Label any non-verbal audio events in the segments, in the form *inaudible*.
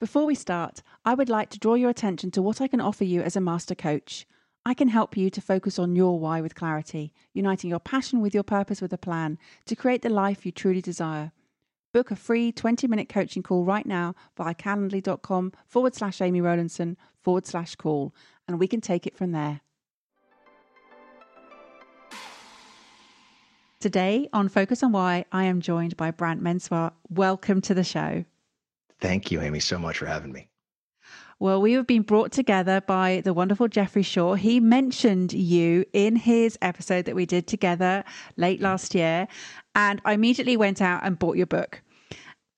Before we start, I would like to draw your attention to what I can offer you as a master coach. I can help you to focus on your why with clarity, uniting your passion with your purpose with a plan to create the life you truly desire. Book a free 20 minute coaching call right now via calendly.com forward slash Amy Rowlandson forward slash call, and we can take it from there. Today on Focus on Why, I am joined by Brant Menswar. Welcome to the show. Thank you, Amy, so much for having me. Well, we have been brought together by the wonderful Jeffrey Shaw. He mentioned you in his episode that we did together late mm. last year. And I immediately went out and bought your book.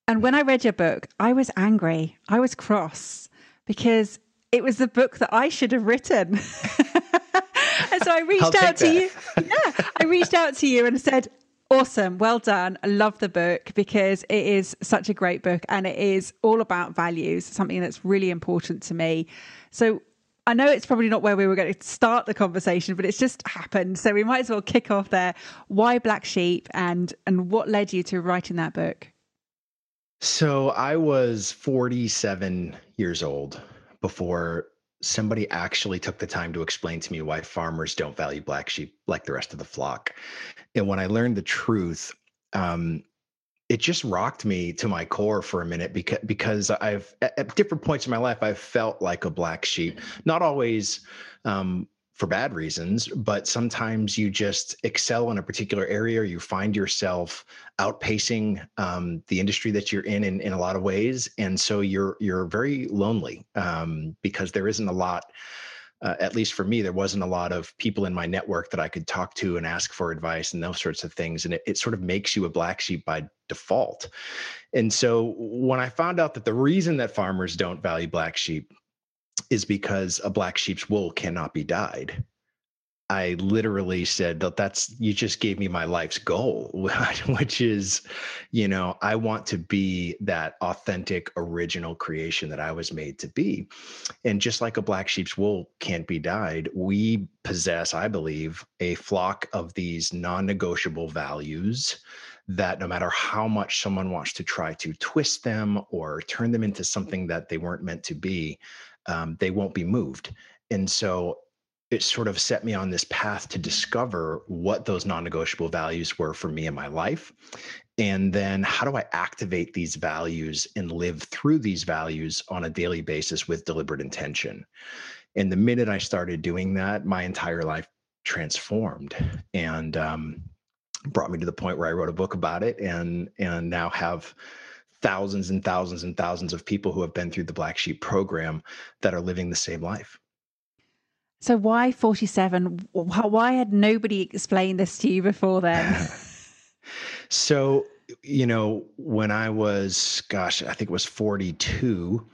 And when I read your book, I was angry. I was cross because it was the book that I should have written. *laughs* and so I *laughs* reached out to that. you. Yeah, I reached out to you and said, Awesome. Well done. I love the book because it is such a great book and it is all about values, something that's really important to me. So I know it's probably not where we were going to start the conversation, but it's just happened. So we might as well kick off there. Why Black Sheep and and what led you to writing that book? So I was 47 years old before somebody actually took the time to explain to me why farmers don't value black sheep like the rest of the flock. And when I learned the truth, um, it just rocked me to my core for a minute because because I've at, different points in my life I've felt like a black sheep, not always um, for bad reasons, but sometimes you just excel in a particular area or you find yourself outpacing um, the industry that you're in, in in a lot of ways, and so you're you're very lonely um, because there isn't a lot. Uh, at least for me, there wasn't a lot of people in my network that I could talk to and ask for advice and those sorts of things. And it, it sort of makes you a black sheep by default. And so when I found out that the reason that farmers don't value black sheep is because a black sheep's wool cannot be dyed. I literally said that that's you just gave me my life's goal, *laughs* which is, you know, I want to be that authentic, original creation that I was made to be. And just like a black sheep's wool can't be dyed, we possess, I believe, a flock of these non negotiable values that no matter how much someone wants to try to twist them or turn them into something that they weren't meant to be, um, they won't be moved. And so it sort of set me on this path to discover what those non-negotiable values were for me in my life and then how do i activate these values and live through these values on a daily basis with deliberate intention and the minute i started doing that my entire life transformed and um, brought me to the point where i wrote a book about it and and now have thousands and thousands and thousands of people who have been through the black sheep program that are living the same life so why 47? Why had nobody explained this to you before then? *laughs* so, you know, when I was, gosh, I think it was 42,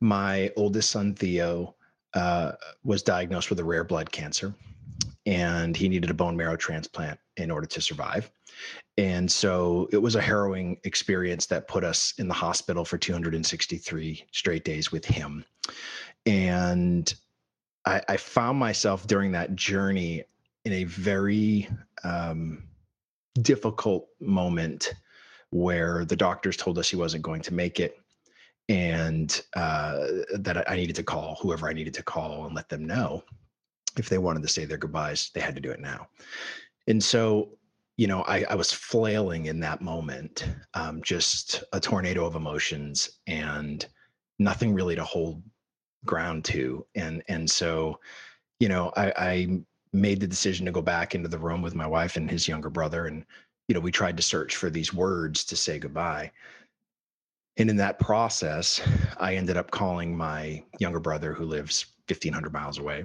my oldest son, Theo, uh, was diagnosed with a rare blood cancer and he needed a bone marrow transplant in order to survive. And so it was a harrowing experience that put us in the hospital for 263 straight days with him. And I, I found myself during that journey in a very um, difficult moment where the doctors told us he wasn't going to make it and uh, that I needed to call whoever I needed to call and let them know if they wanted to say their goodbyes, they had to do it now. And so, you know, I, I was flailing in that moment, um, just a tornado of emotions and nothing really to hold ground to. And and so you know I, I made the decision to go back into the room with my wife and his younger brother and you know we tried to search for these words to say goodbye. And in that process i ended up calling my younger brother who lives 1500 miles away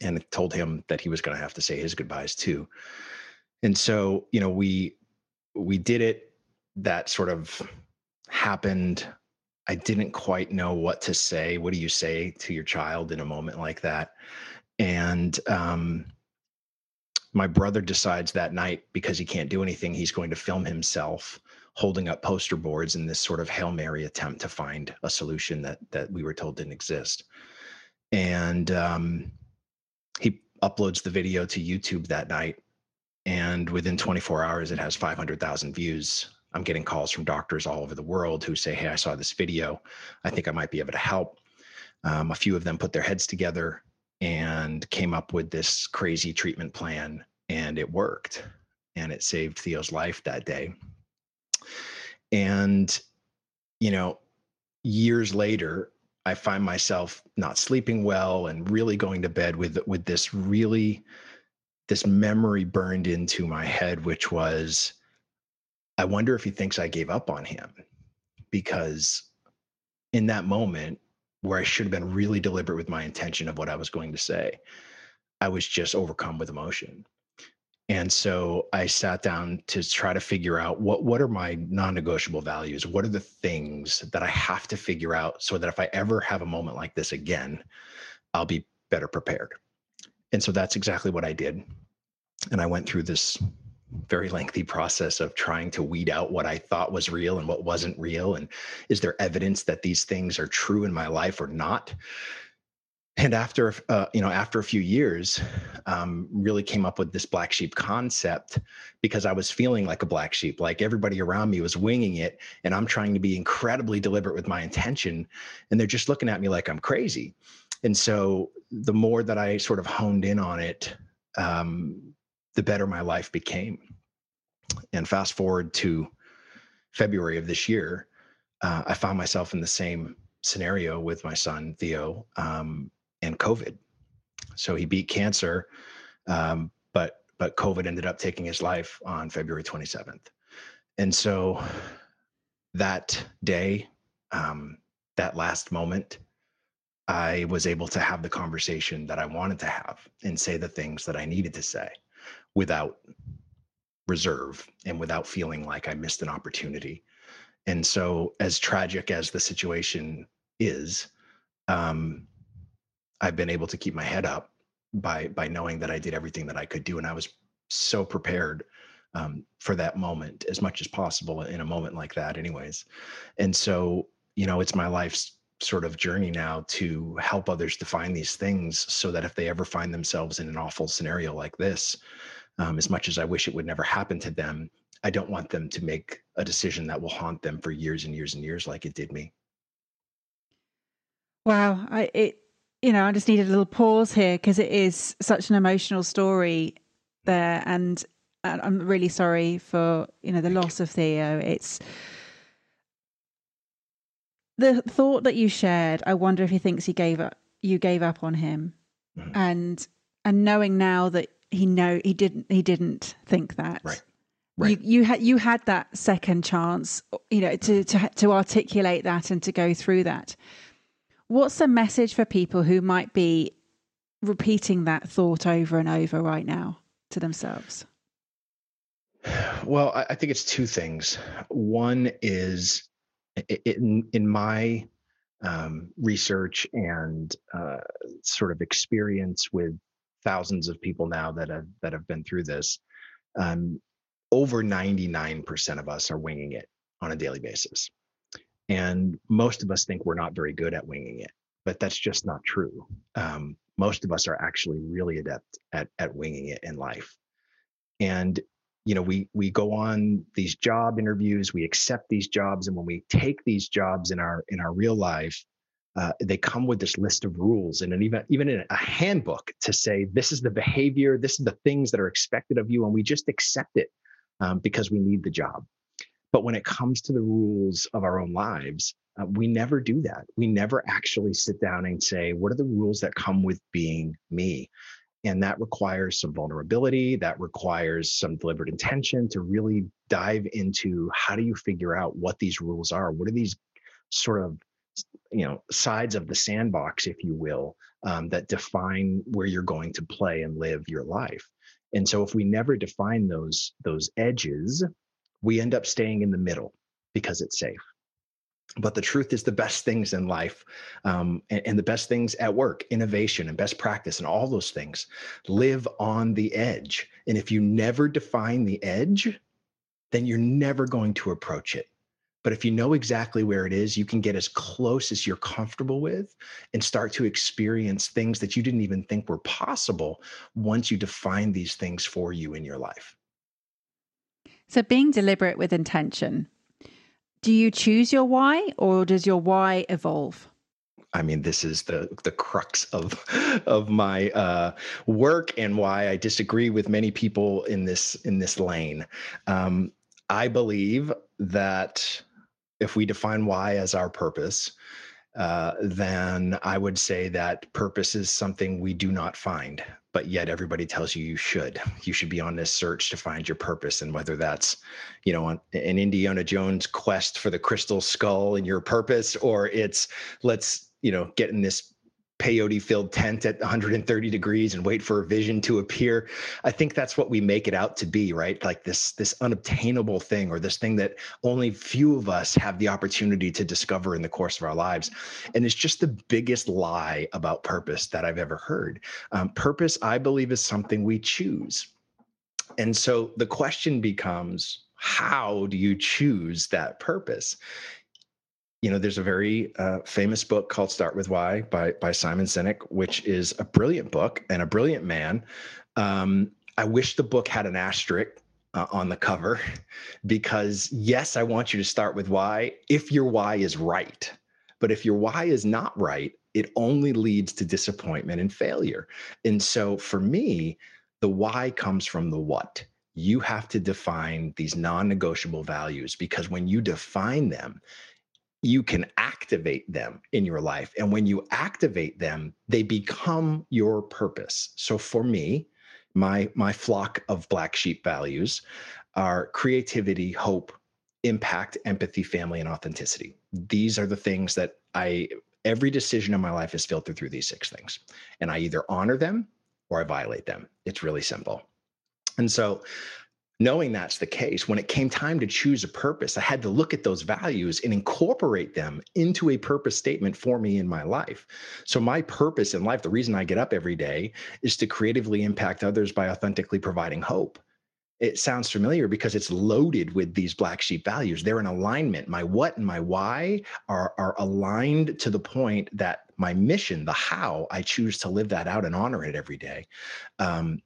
and told him that he was going to have to say his goodbyes too and so you know we we did it that sort of happened I didn't quite know what to say. What do you say to your child in a moment like that? And um, my brother decides that night because he can't do anything, he's going to film himself holding up poster boards in this sort of hail mary attempt to find a solution that that we were told didn't exist. And um, he uploads the video to YouTube that night, and within 24 hours, it has 500,000 views. I'm getting calls from doctors all over the world who say, "Hey, I saw this video. I think I might be able to help." Um, a few of them put their heads together and came up with this crazy treatment plan, and it worked, and it saved Theo's life that day. And you know, years later, I find myself not sleeping well and really going to bed with with this really this memory burned into my head, which was, I wonder if he thinks I gave up on him. Because in that moment where I should have been really deliberate with my intention of what I was going to say, I was just overcome with emotion. And so I sat down to try to figure out what what are my non-negotiable values? What are the things that I have to figure out so that if I ever have a moment like this again, I'll be better prepared. And so that's exactly what I did. And I went through this very lengthy process of trying to weed out what I thought was real and what wasn't real and is there evidence that these things are true in my life or not? And after uh, you know after a few years um, really came up with this black sheep concept because i was feeling like a black sheep like everybody around me was winging it and i'm trying to be incredibly deliberate with my intention and they're just looking at me like i'm crazy. And so the more that i sort of honed in on it um, the better my life became. And fast forward to february of this year uh, i found myself in the same scenario with my son theo um, and COVID. So he beat cancer, um, but but COVID ended up taking his life on February 27th. And so that day, um, that last moment, I was able to have the conversation that I wanted to have and say the things that I needed to say without reserve and without feeling like I missed an opportunity. And so, as tragic as the situation is, um, I've been able to keep my head up by by knowing that I did everything that I could do, and I was so prepared um, for that moment as much as possible in a moment like that, anyways. And so, you know, it's my life's sort of journey now to help others define these things, so that if they ever find themselves in an awful scenario like this, um, as much as I wish it would never happen to them, I don't want them to make a decision that will haunt them for years and years and years, like it did me. Wow, I it you know, I just needed a little pause here because it is such an emotional story there, and, and I'm really sorry for you know the loss of Theo. It's the thought that you shared. I wonder if he thinks he gave up. You gave up on him, mm-hmm. and and knowing now that he know he didn't he didn't think that. Right. Right. You, you had you had that second chance, you know, to, to to articulate that and to go through that. What's the message for people who might be repeating that thought over and over right now to themselves? Well, I think it's two things. One is in in my um, research and uh, sort of experience with thousands of people now that have that have been through this. Um, over 99% of us are winging it on a daily basis. And most of us think we're not very good at winging it, but that's just not true. Um, most of us are actually really adept at, at winging it in life. And you know, we we go on these job interviews, we accept these jobs, and when we take these jobs in our in our real life, uh, they come with this list of rules and an even even in a handbook to say this is the behavior, this is the things that are expected of you, and we just accept it um, because we need the job. But when it comes to the rules of our own lives, uh, we never do that. We never actually sit down and say, what are the rules that come with being me? And that requires some vulnerability, that requires some deliberate intention to really dive into how do you figure out what these rules are? What are these sort of you know sides of the sandbox if you will um, that define where you're going to play and live your life and so if we never define those those edges we end up staying in the middle because it's safe. but the truth is the best things in life um, and, and, the best things at work innovation and best practice and all those things live on the edge. And if you never define the edge then you're never going to approach it. But if you know exactly where it is you can get as close as you're comfortable with and start to experience things that you didn't even think were possible once you define these things for you in your life so being deliberate with intention do you choose your why or does your why evolve? I mean, this is the the crux of of my uh, work and why I disagree with many people in this in this lane. Um, I believe that if we define why as our purpose, uh, then I would say that purpose is something we do not find, but yet everybody tells you you should. You should be on this search to find your purpose, and whether that's, you know, an, an Indiana Jones quest for the crystal skull and your purpose, or it's let's you know get in this peyote filled tent at 130 degrees and wait for a vision to appear. I think that's what we make it out to be right? Like this this unobtainable thing or this thing that only few of us have the opportunity to discover in the course of our lives. And it's just the biggest lie about purpose that i've ever heard. Um, purpose i believe is something we choose. And so the question becomes how do you choose that purpose you know, there's a very uh, famous book called Start with Why by by Simon Sinek, which is a brilliant book and a brilliant man. Um, I wish the book had an asterisk uh, on the cover *laughs* because yes, I want you to start with why if your why is right. But if your why is not right, it only leads to disappointment and failure. And so for me, the why comes from the what. You have to define these non negotiable values because when you define them, you can activate them in your life. And when you activate them, they become your purpose. So for me, my my flock of black sheep values are creativity, hope, impact, empathy, family, and authenticity. These are the things that I every decision in my life is filtered through these six things. And I either honor them or I violate them. It's really simple. And so knowing that's the case, when it came time to choose a purpose, I had to look at those values and incorporate them into a purpose statement for me in my life. So, my purpose in life, the reason I get up every day is to creatively impact others by authentically providing hope. It sounds familiar because it's loaded with these black sheep values. They're in alignment. My what and my why are, are aligned to the point that my mission, the how, I choose to live that out and honor it every day. Um,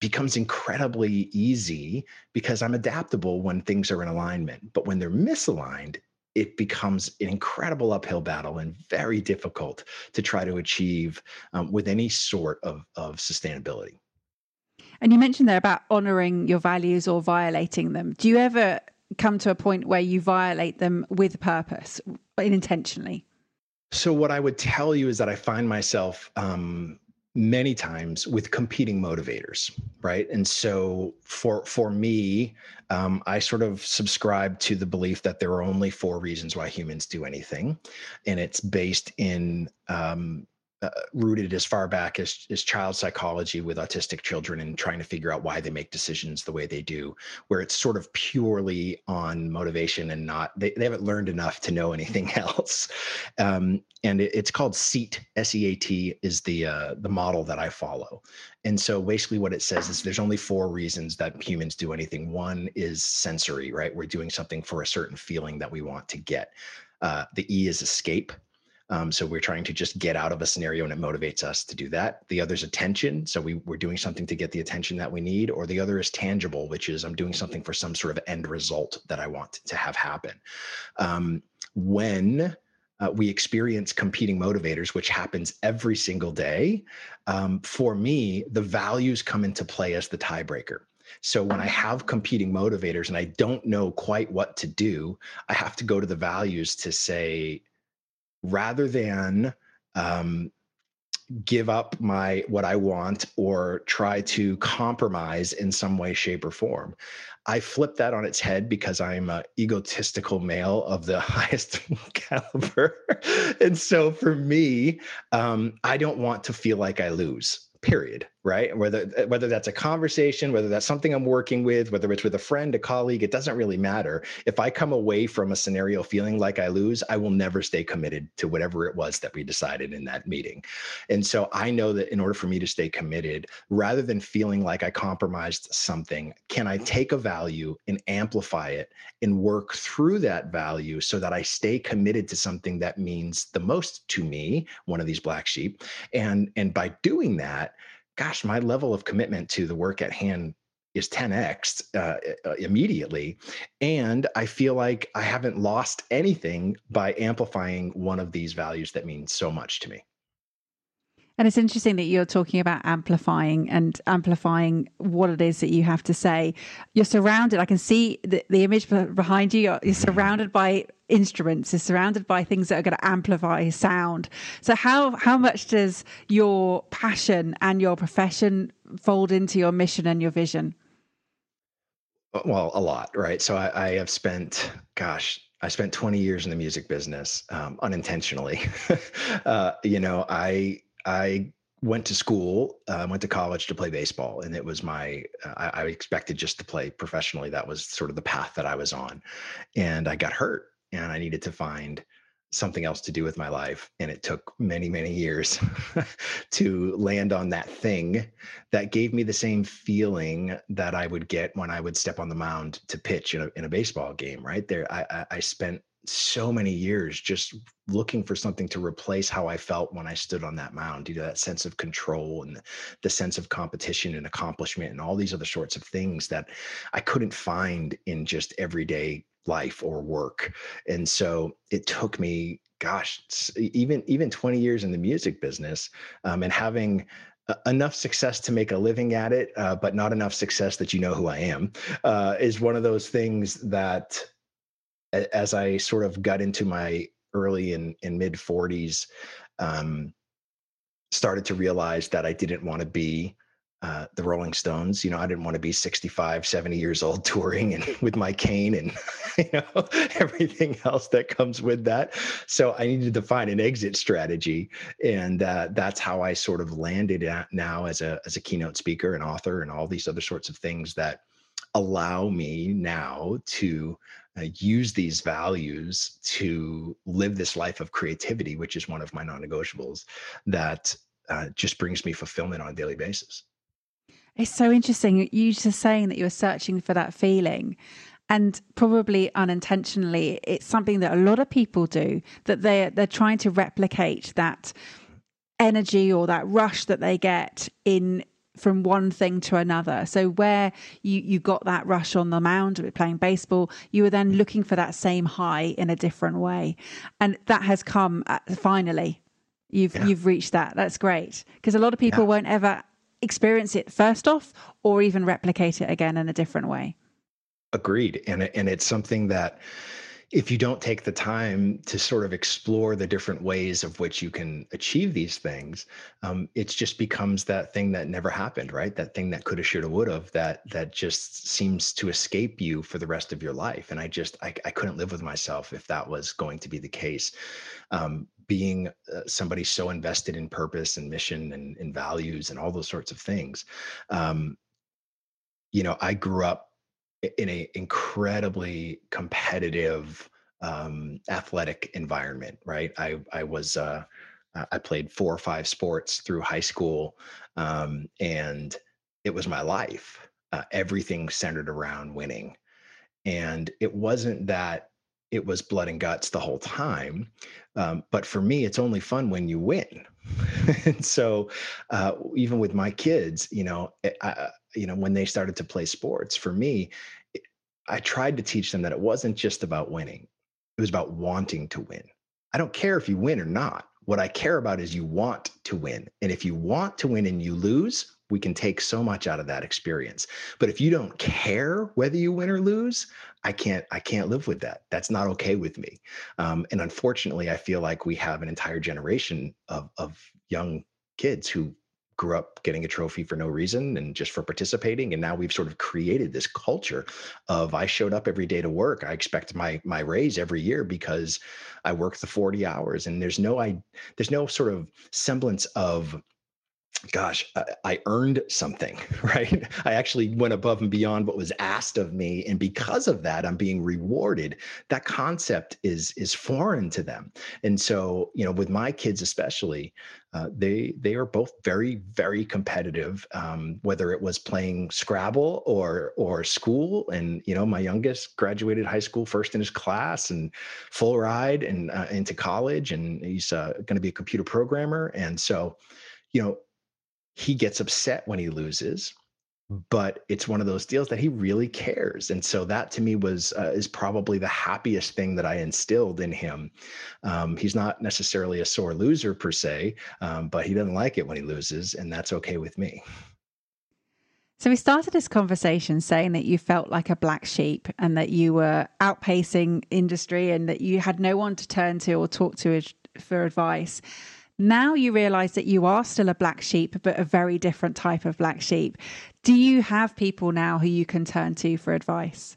becomes incredibly easy because I'm adaptable when things are in alignment. But when they're misaligned, it becomes an incredible uphill battle and very difficult to try to achieve um, with any sort of, of sustainability. And you mentioned there about honoring your values or violating them. Do you ever come to a point where you violate them with purpose, intentionally? So, what I would tell you is that I find myself um, many times with competing motivators right? And so for for me um, i sort of subscribe to the belief that there are only four reasons why humans do anything and it's based in um, uh, rooted as far back as, as child psychology with autistic children and trying to figure out why they make decisions the way they do, where it's sort of purely on motivation and not, they, they haven't learned enough to know anything *laughs* else. Um, and it, it's called SEAT, S E A T is the, uh, the model that I follow. And so basically what it says is there's only four reasons that humans do anything. One is sensory, right? We're doing something for a certain feeling that we want to get. Uh, the E is escape um, so we're trying to just get out of a scenario and it motivates us to do that. The other is attention. So we, we're doing something to get the attention that we need. Or the other is tangible, which is I'm doing something for some sort of end result that I want to have happen. Um, when uh, we experience competing motivators, which happens every single day, um, for me, the values come into play as the tiebreaker. So when I have competing motivators and I don't know quite what to do, I have to go to the values to say, rather than um, give up my what I want or try to compromise in some way, shape, or form. I flip that on its head because I'm an egotistical male of the *laughs* highest *laughs* caliber. and so for me, um, I don't want to feel like I lose period right? Whether uh, whether that's a conversation whether that's something i'm working with whether it's with a friend a colleague it doesn't really matter. If i come away from a scenario feeling like i lose i will never stay committed to whatever it was that we decided in that meeting. And so i know that in order for me to stay committed rather than feeling like i compromised something can i take a value and amplify it and work through that value so that i stay committed to something that means the most to me one of these black sheep and and by doing that gosh, my level of commitment to the work at hand is 10x uh, uh, immediately. And I feel like I haven't lost anything by amplifying one of these values that means so much to me. And it's interesting that you're talking about amplifying and amplifying what it is that you have to say. You're surrounded, I can see the, the image behind you, you're, you're surrounded by instruments, you're surrounded by things that are going to amplify sound. So, how, how much does your passion and your profession fold into your mission and your vision? Uh, well, a lot, right? So, I, I have spent, gosh, I spent 20 years in the music business um, unintentionally. *laughs* uh, you know, I I went to school, uh, went to college to play baseball, and it was my. Uh, I, I, expected just to play professionally. That was sort of the path that I was on, and I got hurt, and I needed to find something else to do with my life, and it took many, many years *laughs* to land on that thing that gave me the same feeling that I would get when I would step on the mound to pitch in a in a baseball game. Right there, I, I, I spent so many years just looking for something to replace how I felt when I stood on that mound, you know, that sense of control and the sense of competition and accomplishment and all these other sorts of things that I couldn't find in just everyday life or work. And so it took me, gosh, even even 20 years in the music business um, and having enough success to make a living at it, uh, but not enough success that you know who I am, uh, is one of those things that as I sort of got into my early and, and mid 40s, um, started to realize that I didn't want to be uh, the Rolling Stones. You know, I didn't want to be 65, 70 years old *laughs* touring and with my cane and *laughs* you know *laughs* everything else that comes with that. So I needed to find an exit strategy, and uh, that's how I sort of landed at now as a as a keynote speaker and author and all these other sorts of things that allow me now to uh, use these values to live this life of creativity, which is one of my non negotiables that uh, just brings me fulfillment on a daily basis. It's so interesting. You just saying that you were searching for that feeling. And probably unintentionally, it's something that a lot of people do that they're, they're trying to replicate that energy or that rush that they get in from one thing to another. So where you you got that rush on the mound with playing baseball, you were then looking for that same high in a different way, and that has come at, finally. You've yeah. you've reached that. That's great because a lot of people yeah. won't ever experience it first off, or even replicate it again in a different way. Agreed, and and it's something that if you don't take the time to sort of explore the different ways of which you can achieve these things, um, it just becomes that thing that never happened, right? That thing that coulda, shoulda, woulda, that that just seems to escape you for the rest of your life. And I just I, I couldn't live with myself if that was going to be the case. Um, being uh, somebody so invested in purpose and mission and, and, values and all those sorts of things, um, you know, I grew up in a incredibly competitive um, athletic environment right? I i was uh, i played four or five sports through high school um, and it was my life uh, everything centered around winning. And it wasn't that it was blood and guts the whole time um, but for me it's only fun when you win. *laughs* And so uh, even with my kids you know eh, I, you know when they started to play sports for me i tried to teach them that it wasn't just about winning it was about wanting to win. I don't care if you win or not. What i care about is you want to win and if you want to win and you lose we can take so much out of that experience. But if you don't care whether you win or lose i can't i can't live with that. That's not okay with me. Um, and unfortunately i feel like we have an entire generation of of young kids who grew up getting a trophy for no reason and just for participating. And now we've sort of created this culture of i showed up every day to work. I expect my my raise every year because i work the 40 hours. And there's no i there's no sort of semblance of gosh, I, I, earned something, *laughs* right? I actually went above and beyond what was asked of me, and because of that, I'm being rewarded. That concept is is foreign to them, and so you know, with my kids especially, uh, they they are both very very competitive. Um, whether it was playing Scrabble or or school, and you know, my youngest graduated high school first in his class and full ride and uh, into college, and he's uh, going to be a computer programmer, and so you know he gets upset when he loses but it's one of those deals that he really cares and so that to me was uh, is probably the happiest thing that i instilled in him. Um, he's not necessarily a sore loser per se um, but he doesn't like it when he loses and that's okay with me. So we started this conversation saying that you felt like a black sheep and that you were outpacing industry and that you had no one to turn to or talk to for advice now you realize that you are still a black sheep, but a very different type of black sheep. Do you have people now who you can turn to for advice?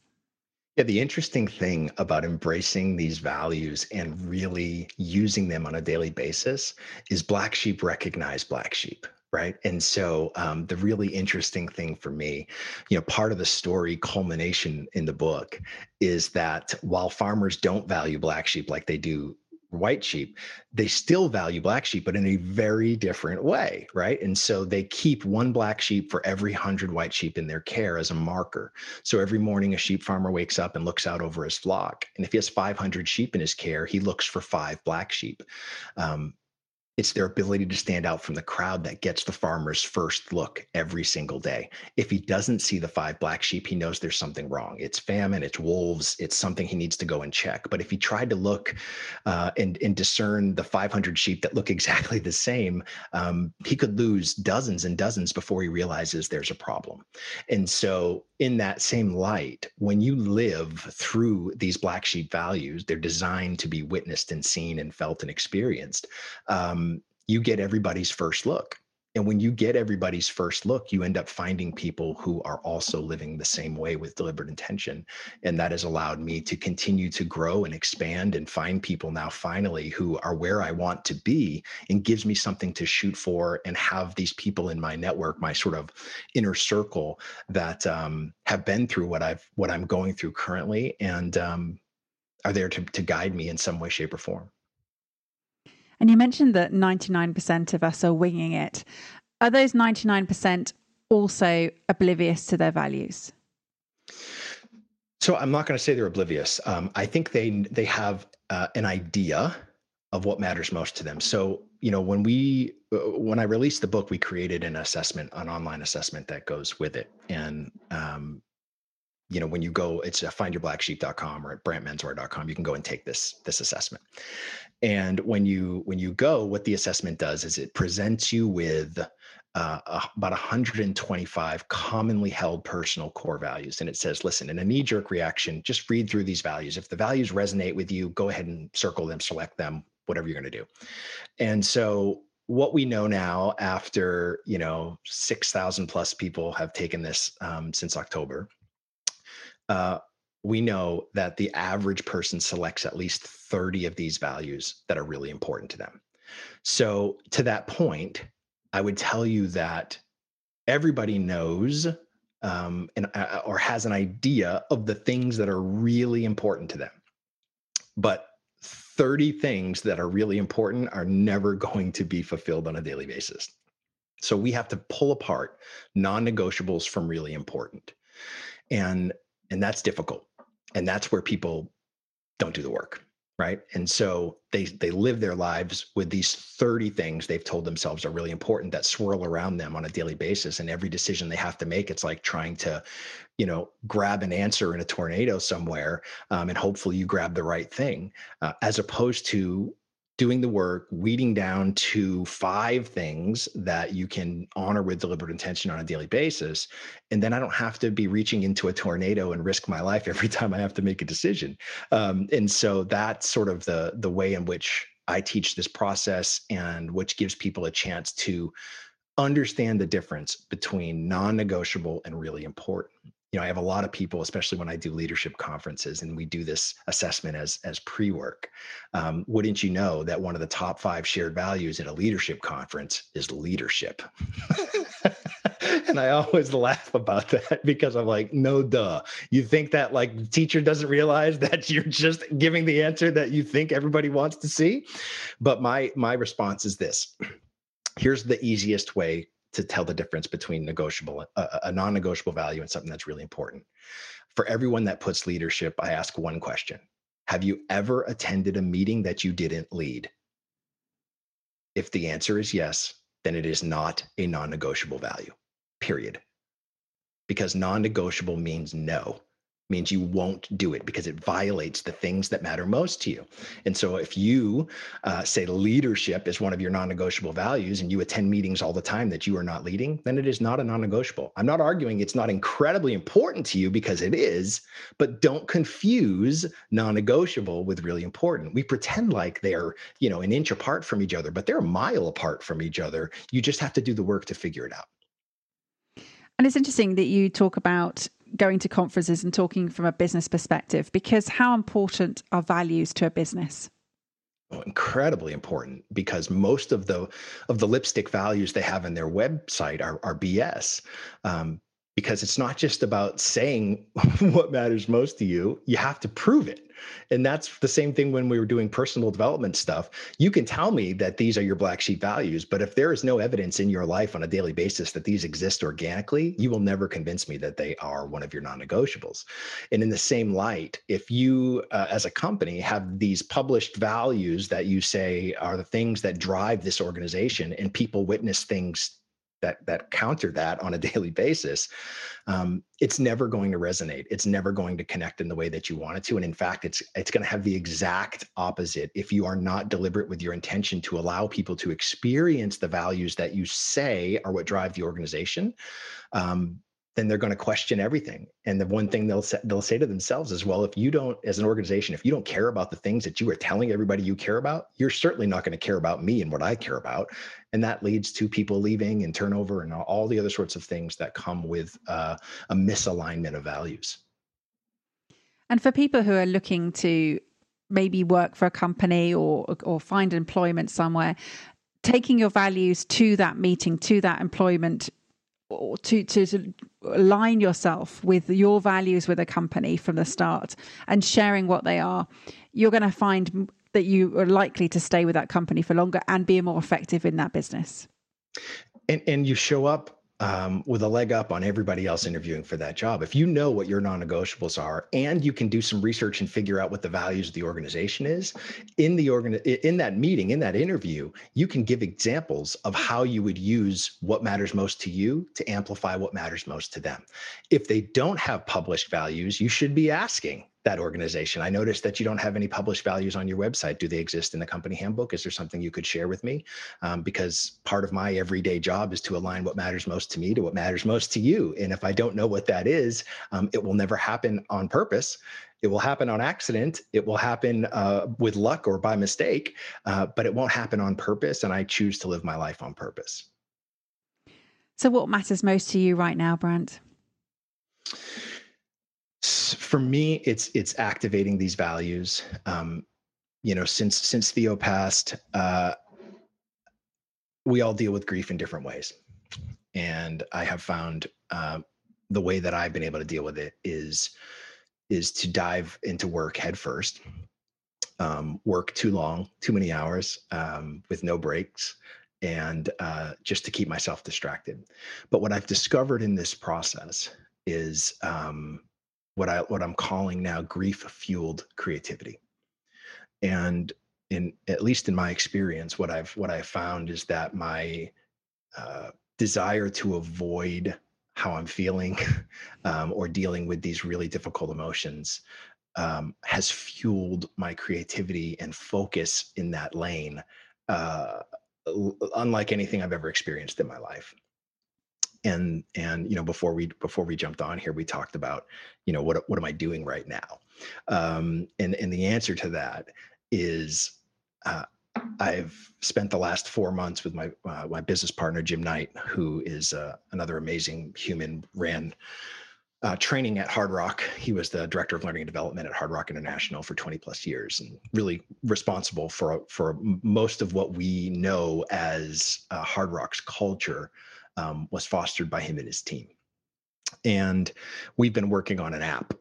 Yeah, the interesting thing about embracing these values and really using them on a daily basis is black sheep recognize black sheep right and so um, the really interesting thing for me you know part of the story culmination in the book is that while farmers don't value black sheep like they do white sheep, they still value black sheep, but in a very different way, right? And so they keep one black sheep for every hundred white sheep in their care as a marker. So every morning, a sheep farmer wakes up and looks out over his flock. And if he has 500 sheep in his care, he looks for five black sheep. Um, it's their ability to stand out from the crowd that gets the farmer's first look every single day. If he doesn't see the five black sheep, he knows there's something wrong. It's famine, it's wolves, it's something he needs to go and check. But if he tried to look uh, and, and discern the 500 sheep that look *laughs* exactly the same, um, he could lose dozens and dozens before he realizes there's a problem. And so, in that same light, when you live through these black sheep values, they're designed to be witnessed and seen and felt and experienced. Um, you get everybody's first look. And when you get everybody's first look, you end up finding people who are also living the same way with deliberate intention. And that has allowed me to continue to grow and expand and find people now finally who are where I want to be and gives me something to shoot for and have these people in my network, my sort of inner circle that um, have been through what I've what I'm going through currently and um, are there to, to guide me in some way, shape, or form. And you mentioned that 99% of us are winging it. Are those 99% also oblivious to their values? So I'm not going to say they're oblivious. Um, I think they they have uh, an idea of what matters most to them. So you know when we uh, when I released the book, we created an assessment, an online assessment that goes with it, and um, you know when you go, it's findyourblacksheep.com or at brantmenswar.com. You can go and take this this assessment. And when you when you go, what the assessment does is it presents you with uh, about 125 commonly held personal core values. And it says, listen, in a knee jerk reaction, just read through these values. If the values resonate with you, go ahead and circle them, select them, whatever you're going to do. And so what we know now after, you know, 6,000 plus people have taken this um, since October, uh, we know that the average person selects at least 30 of these values that are really important to them. So, to that point, I would tell you that everybody knows um, and, uh, or has an idea of the things that are really important to them. But 30 things that are really important are never *laughs* going to be fulfilled on a daily basis. So we have to pull apart non-negotiables from really important. And and that's difficult and that's where people don't do the work right? And so they they live their lives with these 30 things they've told themselves are really important that swirl around them on a daily basis and every decision they have to make it's like trying to you know grab an answer in a tornado somewhere um, and hopefully you grab the right thing uh, as opposed to doing the work, weeding down to five things that you can honor with deliberate intention on a daily basis. And then I don't have to be reaching into a tornado and risk my life *laughs* every time I have to make a decision. Um, and so that's sort of the the way in which I teach this process and which gives people a chance to understand the difference between non-negotiable and really important you know, I have a lot of people, especially when I do leadership conferences and we do this assessment as as pre-work. Um, wouldn't you know that one of the top five shared values at a leadership conference is leadership? *laughs* and I always laugh about that because I'm like, no, duh. You think that like the teacher doesn't realize that you're just giving the answer that you think everybody wants to see? But my my response is this. Here's the easiest way to tell the difference between negotiable uh, a non-negotiable value and something that's really important. For everyone that puts leadership i ask one question. Have you ever attended a meeting that you didn't lead? If the answer is yes then it is not a non-negotiable value period. Because non-negotiable means no means you won't do it because it violates the things that matter most to you. And so, if you uh, say leadership is one of your non negotiable values and you attend meetings all the time that you are not leading, then it is not a non negotiable. I'm not arguing it's not incredibly important to you because it is, but don't confuse non negotiable with really important. We pretend like they're, you know, an inch apart from each other, but they're a mile apart from each other. You just have to do the work to figure it out. And it's interesting that you talk about going to conferences and talking from a business perspective because how important are values to a business? Oh, incredibly important because most of the of the lipstick values they have in their website are, are BS. Um, because it's not just about saying *laughs* what matters most to you you have to prove it and that's the same thing when we were doing personal development stuff. You can tell me that these are your black sheep values but if there is no evidence in your life on a daily basis that these exist organically you will never convince me that they are one of your non-negotiables. And in the same light if you uh, as a company have these published values that you say are the things that drive this organization and people witness things that that counter that on a *laughs* daily basis um, it's never going to resonate. It's never going to connect in the way that you want it to. And in fact it's it's going to have the exact opposite if you are not deliberate with your intention to allow people to experience the values that you say are what drive the organization. Um, then they're going to question everything. And the one thing they'll say, they'll say to themselves is, well, if you don't, as an organization, if you don't care about the things that you are telling everybody you care about, you're certainly not going to care about me and what I care about. And that leads to people leaving and turnover and all the other sorts of things that come with uh, a misalignment of values. And for people who are looking to maybe work for a company or or find employment somewhere, taking your values to that meeting, to that employment to, to, to align yourself with your values with a company from the start and sharing what they are, you're going to find that you are likely to stay with that company for longer and be more effective in that business. And and you show up um, with a leg up on everybody else interviewing for that job. If you know what your non-negotiables are, and you can do some research and figure out what the values of the organization is, in the organ in that meeting, in that interview, you can give examples of how you would use what matters most to you to amplify what matters most to them. If they don't have published values, you should be asking, that organization. I noticed that you don't have any published values on your website. Do they exist in the company handbook? Is there something you could share with me? Um, because part of my everyday job is to align what matters most to me to what matters most to you. And if I don't know what that is, um, it will never happen on purpose. It will happen on accident. It will happen uh, with luck or by mistake, uh, but it won't happen on purpose. And I choose to live my life on purpose. So, what matters most to you right now, Brant? For me it's it's activating these values um, you know since since theo passed uh, we all deal with grief in different ways. And i have found uh, the way that i've been able to deal with it is is to dive into work head first. Um, work too long too many hours um, with no breaks and uh, just to keep myself distracted. But what i've discovered in this process is um, what I what I'm calling now grief fueled creativity. And in at least in my experience, what I've what I've found is that my uh, desire to avoid how I'm feeling *laughs* um, or dealing with these really difficult emotions um, has fueled my creativity and focus in that lane, uh, unlike anything I've ever experienced in my life and and you know before we before we jumped on here we talked about you know what what am i doing right now um and and the answer to that is uh, I've spent the last four months with my uh, my business partner Jim Knight, who is uh, another amazing human. Ran uh, training at Hard Rock. He was the director of learning and development at Hard Rock International for 20 plus years, and really responsible for for most of what we know as uh, Hard Rock's culture um, was fostered by him and his team. And we've been working on an app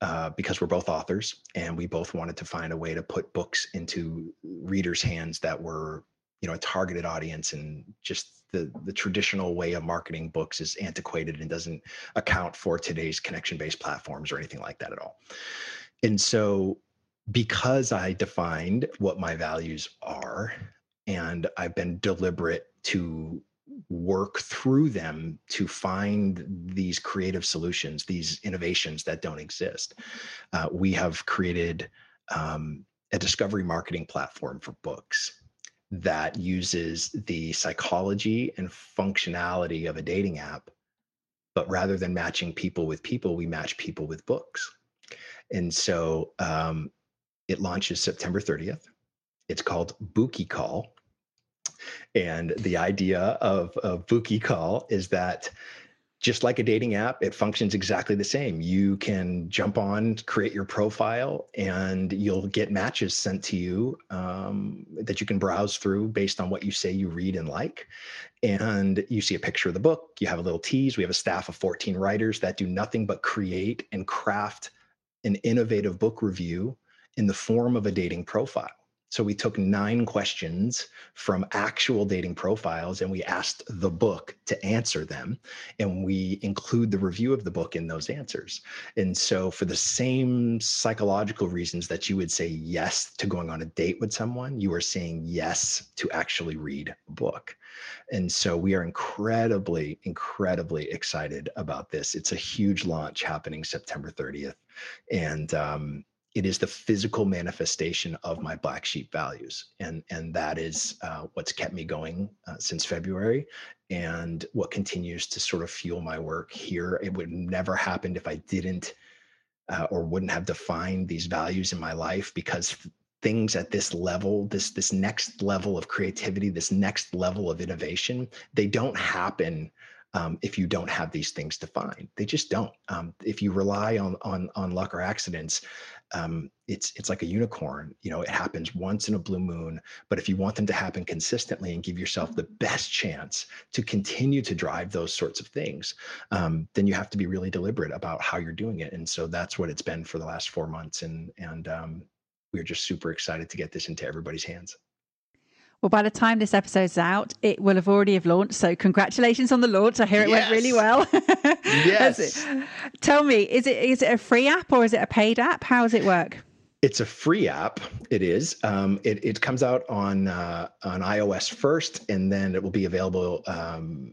uh, because we're both authors, and we both wanted to find a way to put books into readers' hands that were you know a targeted audience and just the the traditional way of marketing books is antiquated and doesn't account for today's connection based platforms or anything like that at all and so because i defined what my values are and i've been deliberate to work through them to find these creative solutions these innovations that don't exist. Uh, we have created um, a discovery marketing platform for books that uses the psychology and functionality of a dating app but rather than matching people with people we match people with books. And so um, it launches september 30th it's called Bookie Call and the idea of, of Bookie Call is that just like a dating app, it functions exactly the same. You can jump on, create your profile, and you'll get matches sent to you um, that you can browse through based on what you say you read and like. And you see a picture of the book, you have a little tease. We have a staff of 14 writers that do nothing but create and craft an innovative book review in the form of a dating profile. So we took nine questions from actual dating profiles and we asked the book to answer them. And we include the review of the book in those answers. And so, for the same psychological reasons that you would say yes to going on a date with someone, you are saying yes to actually read a book. And so, we are incredibly, incredibly excited about this. It's a huge launch happening September 30th. And, um, it is the physical manifestation of my black sheep values and and that is uh, what's kept me going uh, since february and what continues to sort of fuel my work here it would never happened if i didn't uh, or wouldn't have defined these values in my life because things at this level this this next level of creativity this next level of innovation they don't happen um, if you don't have these things defined. They just don't. Um, if you rely on on on luck or accidents, um, it's it's like a unicorn. You know, it happens once in a blue moon. But if you want them to happen consistently and give yourself the best chance to continue to drive those sorts of things, um, then you have to be really deliberate about how you're doing it. And so that's what it's been for the last four months. And and um, we're just super excited to get this into everybody's hands. Well, by the time this episode's out, it will have already have launched. So congratulations on the launch. I hear it yes. went really well. *laughs* yes. Tell me, is it is it a free app or is it a paid app? How does it work? It's a free app. It is. Um, it, it comes out on uh, on iOS first, and then it will be available um,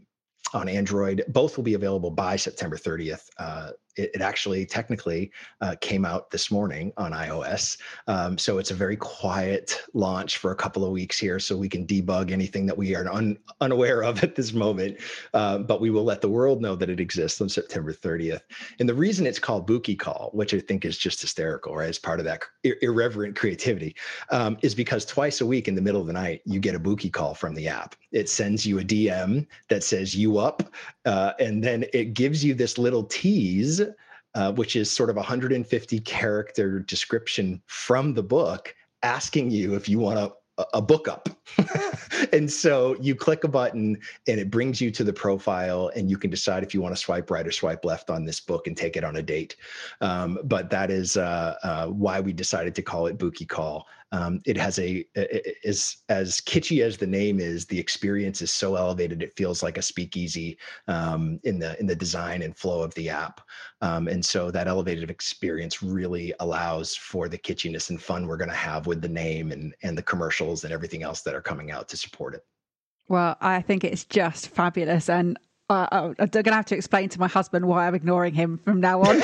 on Android. Both will be available by September 30th. Uh, it, it actually technically uh, came out this morning on iOS. Um, so it's a very quiet launch for a couple of weeks here so we can debug anything that we are un, unaware of at this moment. Uh, but we will let the world know that it exists on September 30th. And the reason it's called Bookie Call, which I think is just hysterical, right? As part of that ir- irreverent creativity, um, is because twice a week in the middle of the night, you get a Bookie call from the app. It sends you a DM that says you up, uh, and then it gives you this little tease uh, which is sort of a 150 character description from the book asking you if you want a, a book up. *laughs* and so you click a button and it brings you to the profile and you can decide if you want to swipe right or swipe left on this book and take it on a date. Um, but that is uh, uh, why we decided to call it Bookie Call. Um, it has a is as kitschy as the name is. The experience is so elevated; it feels like a speakeasy um, in the in the design and flow of the app. Um, and so that elevated experience really allows for the kitschiness and fun we're going to have with the name and and the commercials and everything else that are coming out to support it. Well, I think it's just fabulous, and uh, uh I'm going to have to explain to my husband why I'm ignoring him from now on.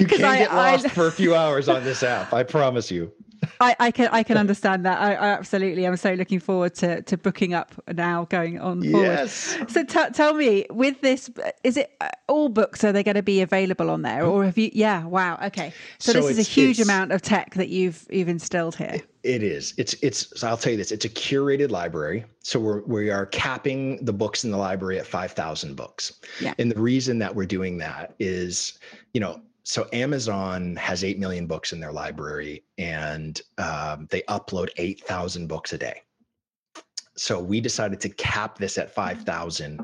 You can't I, get lost I, for a few *laughs* hours on this app. I promise you. I, I, can I can *laughs* understand that. I, I, absolutely. I'm so looking forward to to booking up now, going on forward. Yes. So t- tell me, with this, is it uh, all books? Are they going to be available on there, or have you? Yeah. Wow. Okay. So, so this is a huge amount of tech that you've you've instilled here. It is. It's it's. So I'll tell you this. It's a curated library. So we're we are capping the books in the library at five thousand books. Yeah. And the reason that we're doing that is, you know, so Amazon has 8 million books in their library and um, they upload 8,000 books a day. So we decided to cap this at 5,000.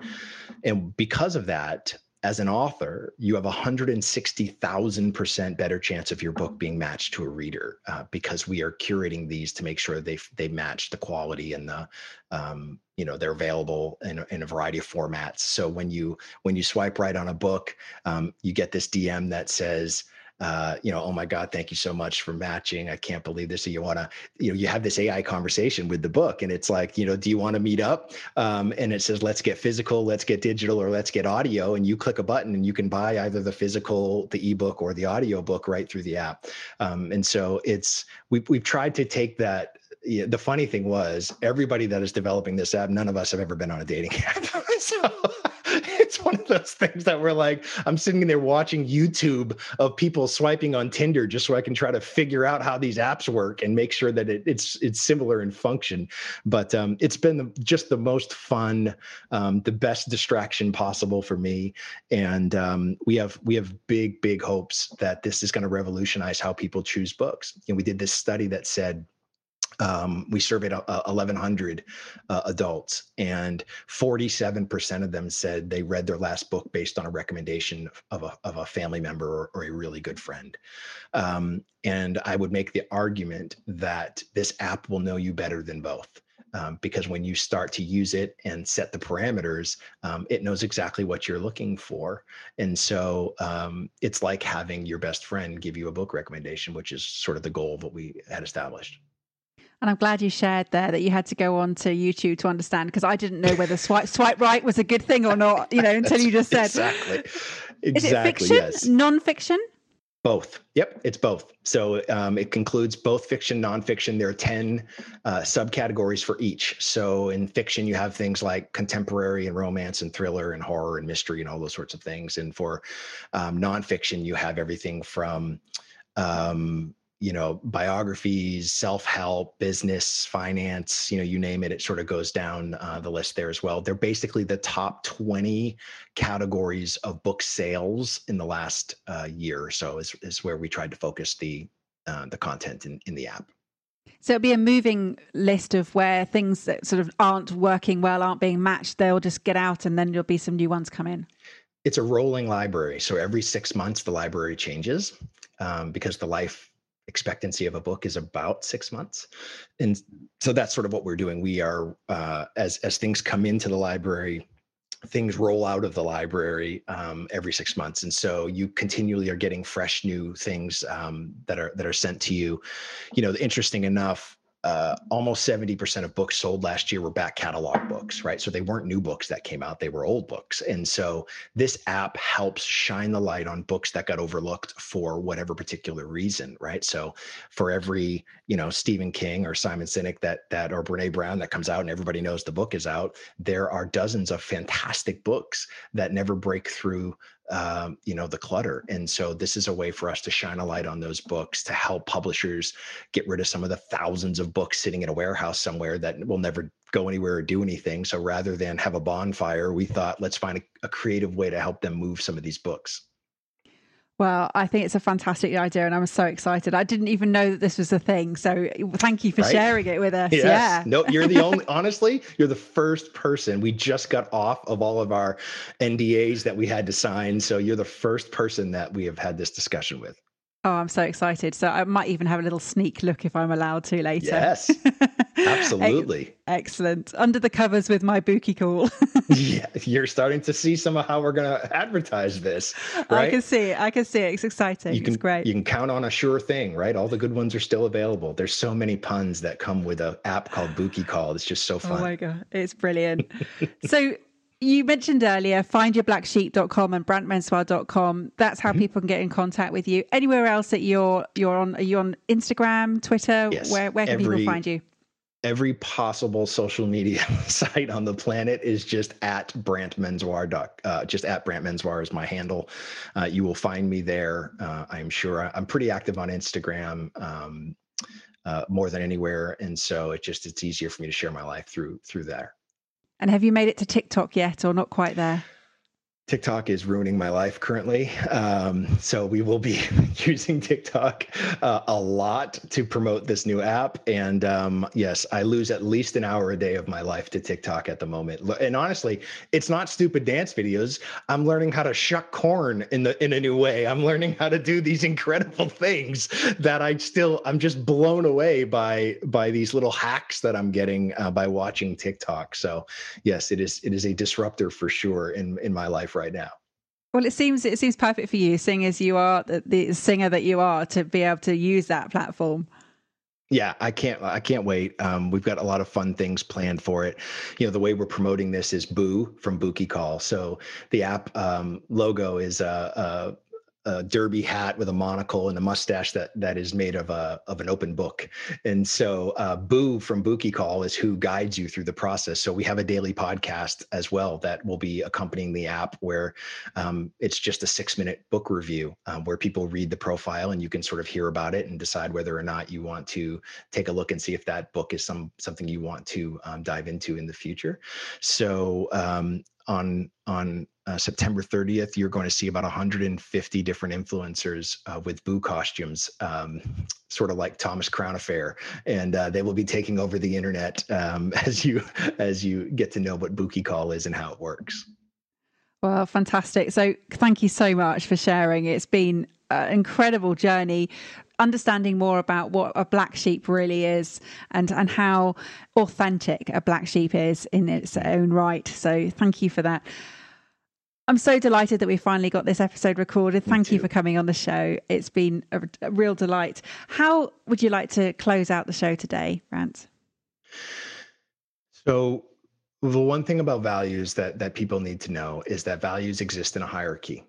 And because of that, as an author, you have a 160,000% better chance of your book being matched to a reader uh, because we are curating these to make sure they they match the quality and the um, you know they're available in, in a variety of formats. So when you when you swipe right on a book, um, you get this DM that says uh, you know, oh my God, thank you so much for matching. I can't believe this. So you want to, you know, you have this AI conversation with the book, and it's like, you know, do you want to meet up? Um, and it says, let's get physical, let's get digital, or let's get audio. And you click a button, and you can buy either the physical, the ebook, or the audio book right through the app. Um, and so it's we've we've tried to take that yeah, the funny thing was everybody that is developing this app, none of us have ever been on a dating *laughs* app. *laughs* so one of those things that we're like, I'm sitting there watching YouTube of people swiping on Tinder just so I can try to figure out how these apps work and make sure that it, it's it's similar in function. But um, it's been the, just the most fun, um, the best distraction possible for me, and um, we have we have big big hopes that this is going to revolutionize how people choose books. And we did this study that said um, we surveyed uh, 1,100 uh, adults, and 47% of them said they read their last book based on a recommendation of a, of a family member or, or a really good friend. Um, and I would make the argument that this app will know you better than both. Um, because when you start to use it and set the parameters, um, it knows exactly what you're looking for. And so um, it's like having your best friend give you a book recommendation, which is sort of the goal of what we had established. And I'm glad you shared there that you had to go on to YouTube to understand because I didn't know whether swipe swipe right was a good thing or not, you know, until you just said exactly. Exactly. Is it fiction? Yes. Non-fiction? Both. Yep, it's both. So um, it concludes both fiction, nonfiction. There are 10 uh, subcategories for each. So in fiction, you have things like contemporary and romance and thriller and horror and mystery and all those sorts of things. And for um, nonfiction, you have everything from um, you know biographies self-help business finance you know you name it it sort of goes down uh, the list there as well. They're basically the top 20 categories of book sales in the last uh, year or so is, is where we tried to focus the uh, the content in, in the app. So it'll be a moving list of where things that sort of aren't working well aren't being matched they'll just get out and then there'll be some new ones come in. It's a rolling library so every six months the library changes um, because the life expectancy of a book is about six months. And so that's sort of what we're doing. We are uh, as as things come into the library things roll out of the library um, every six months. And so you continually are getting fresh new things um, that are that are sent to you. You know interesting enough uh, almost 70% of books sold last year were back catalog books, right? So they weren't new books that came out, they were old books. And so this app helps shine the light on books that got overlooked for whatever particular reason, right? So for every, you know, Stephen King or Simon Sinek that that or Brene Brown that comes out and everybody knows the book is out, there are dozens of fantastic books that never break through um, you know the clutter. And so this is a way for us to shine a light on those books to help publishers get rid of some of the thousands of books sitting in a warehouse somewhere that will never go anywhere or do anything. So rather than have a bonfire we thought let's find a, a creative way to help them move some of these books well, I think it's a fantastic idea, and I'm so excited. I didn't even know that this was a thing, so thank you for right? sharing it with us. Yes. Yeah. No, you're the only. *laughs* honestly, you're the first person. We just got off of all of our NDAs that we had to sign, so you're the first person that we have had this discussion with. Oh, I'm so excited. So I might even have a little sneak look if I'm allowed to later. Yes, *laughs* absolutely. Excellent. Under the covers with my Bookie call. *laughs* yeah, you're starting to see some of how we're going to advertise this, right? I can see it. I can see it. It's exciting. You can, it's great. You can count on a sure thing, right? All the good ones are still available. There's so many puns that come with an app called Bookie Call. It's just so oh fun. Oh my God. It's brilliant. *laughs* so you mentioned earlier findyourblacksheep.com and brantmenswear.com. That's how mm-hmm. people can get in contact with you. Anywhere else that you're you're on are you on Instagram, Twitter? Yes. Where where can Every, people find you? Every possible social media *laughs* site on the planet is just at Brant Menswear. Uh, just at Brant Menswear is my handle. Uh, you will find me there. Uh, I'm sure I'm pretty active on Instagram. Um, uh, more than anywhere, and so it just it's easier for me to share my life through through there. And have you made it to TikTok yet or not quite there? TikTok is ruining my life currently. Um, so we will be *laughs* using TikTok uh, a lot to promote this new app. And um, yes, I lose at least an hour a day of my life to TikTok at the moment. And honestly, it's not stupid dance videos. I'm learning how to shuck corn in the in a new way. I'm learning how to do these *laughs* incredible things that I still I'm just blown away by by these little hacks that I'm getting uh, by watching TikTok. So yes, it is it is a disruptor for sure in in my life now. Well, it seems it seems perfect for you, seeing as you are the, the singer that you are, to be able to use that platform. Yeah, I can't. I can't wait. Um, we've got a lot of fun things planned for it. You know, the way we're promoting this is Boo from Bookie Call. So the app um, logo is a, a derby hat with a monocle and a mustache that that is made of a of an open book. And so uh, Boo from Bookie Call is who guides you through the process. So we have a daily podcast as well that will be accompanying the app, where um, it's just a six minute book review um, where people read the profile and you can sort of hear about it and decide whether or not you want to take a look and see if that book is some something you want to um, dive into in the future. So um, on on uh, September 30th, you're going to see about 150 different influencers uh, with boo costumes, um, sort of like Thomas Crown Affair, and uh, they will be taking over the internet um, *laughs* as you as you get to know what Bookie Call is and how it works. Well, fantastic. So, thank you so much for sharing. It's been an incredible journey understanding more about what a black sheep really is and and how authentic a black sheep is in its own right. So thank you for that. I'm so delighted that we finally got this episode recorded. Thank you for coming on the show. It's been a, a, real delight. How would you like to close out the show today, Brant? So, the one thing about values that that people need to know is that values exist in a hierarchy.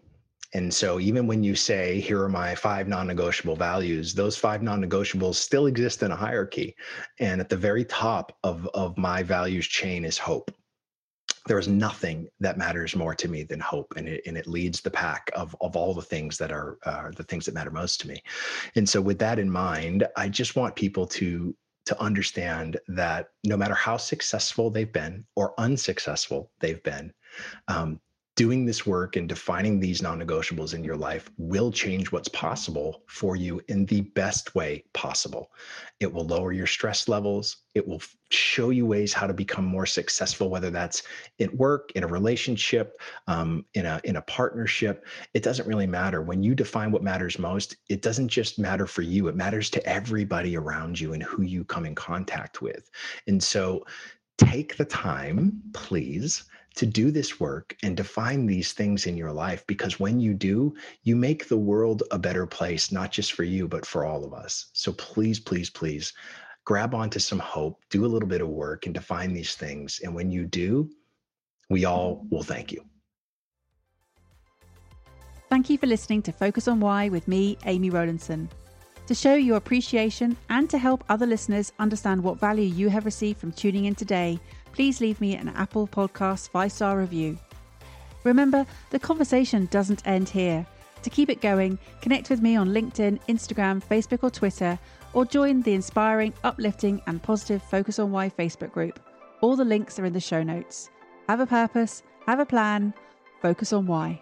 And so, even when you say, here are my five non negotiable values, those five non negotiables still exist in a hierarchy. And at the very top of, of my values chain is hope there is nothing that matters more to me than hope and it, and it leads the pack of, of all the things that are uh, the things that matter most to me. And so with that in mind i just want people to to understand that no matter how successful they've been or unsuccessful they've been um, doing this work and defining these non negotiables in your life will change what's possible for you in the best way possible. It will lower your stress levels. It will show you ways how to become more successful, whether that's in work, in a relationship, um, in a in a partnership. It doesn't really matter. When you define what matters most, it doesn't just matter for you. It matters to everybody around you and who you come in contact with. And so, take the time, please to do this work and define these things in your life because when you do, you make the world a better place, not just for you, but for all of us. So please, please, please grab onto some hope, do a little bit of work, and define these things. And when you do, we all will thank you. Thank you for listening to Focus on Why with me, Amy Rowlandson. To show your appreciation and to help other listeners understand what value you have received from tuning in today, please leave me an Apple Podcast five star review. Remember, the conversation doesn't end here. To keep it going, connect with me on LinkedIn, Instagram, Facebook, or Twitter, or join the inspiring, uplifting, and positive Focus on Why Facebook group. All the links are in the show notes. Have a purpose, have a plan, focus on why.